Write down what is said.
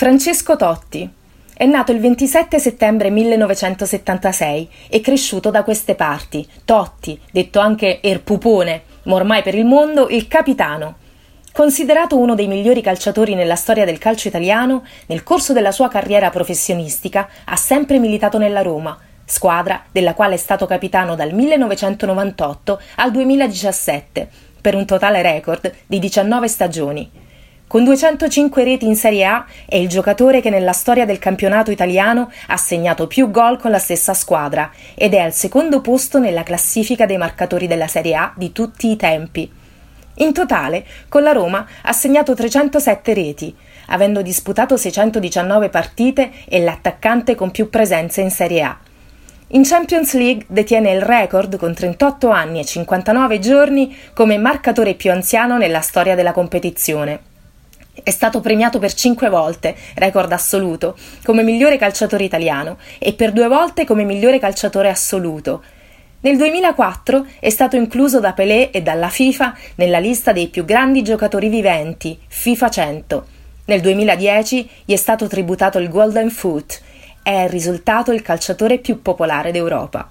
Francesco Totti è nato il 27 settembre 1976 e cresciuto da queste parti. Totti, detto anche Erpupone, ma ormai per il mondo il capitano. Considerato uno dei migliori calciatori nella storia del calcio italiano, nel corso della sua carriera professionistica ha sempre militato nella Roma, squadra della quale è stato capitano dal 1998 al 2017, per un totale record di 19 stagioni. Con 205 reti in Serie A è il giocatore che nella storia del campionato italiano ha segnato più gol con la stessa squadra ed è al secondo posto nella classifica dei marcatori della Serie A di tutti i tempi. In totale, con la Roma ha segnato 307 reti, avendo disputato 619 partite e l'attaccante con più presenze in Serie A. In Champions League detiene il record con 38 anni e 59 giorni come marcatore più anziano nella storia della competizione. È stato premiato per cinque volte, record assoluto, come migliore calciatore italiano e per due volte come migliore calciatore assoluto. Nel 2004 è stato incluso da Pelé e dalla FIFA nella lista dei più grandi giocatori viventi, FIFA 100. Nel 2010 gli è stato tributato il Golden Foot. È risultato il calciatore più popolare d'Europa.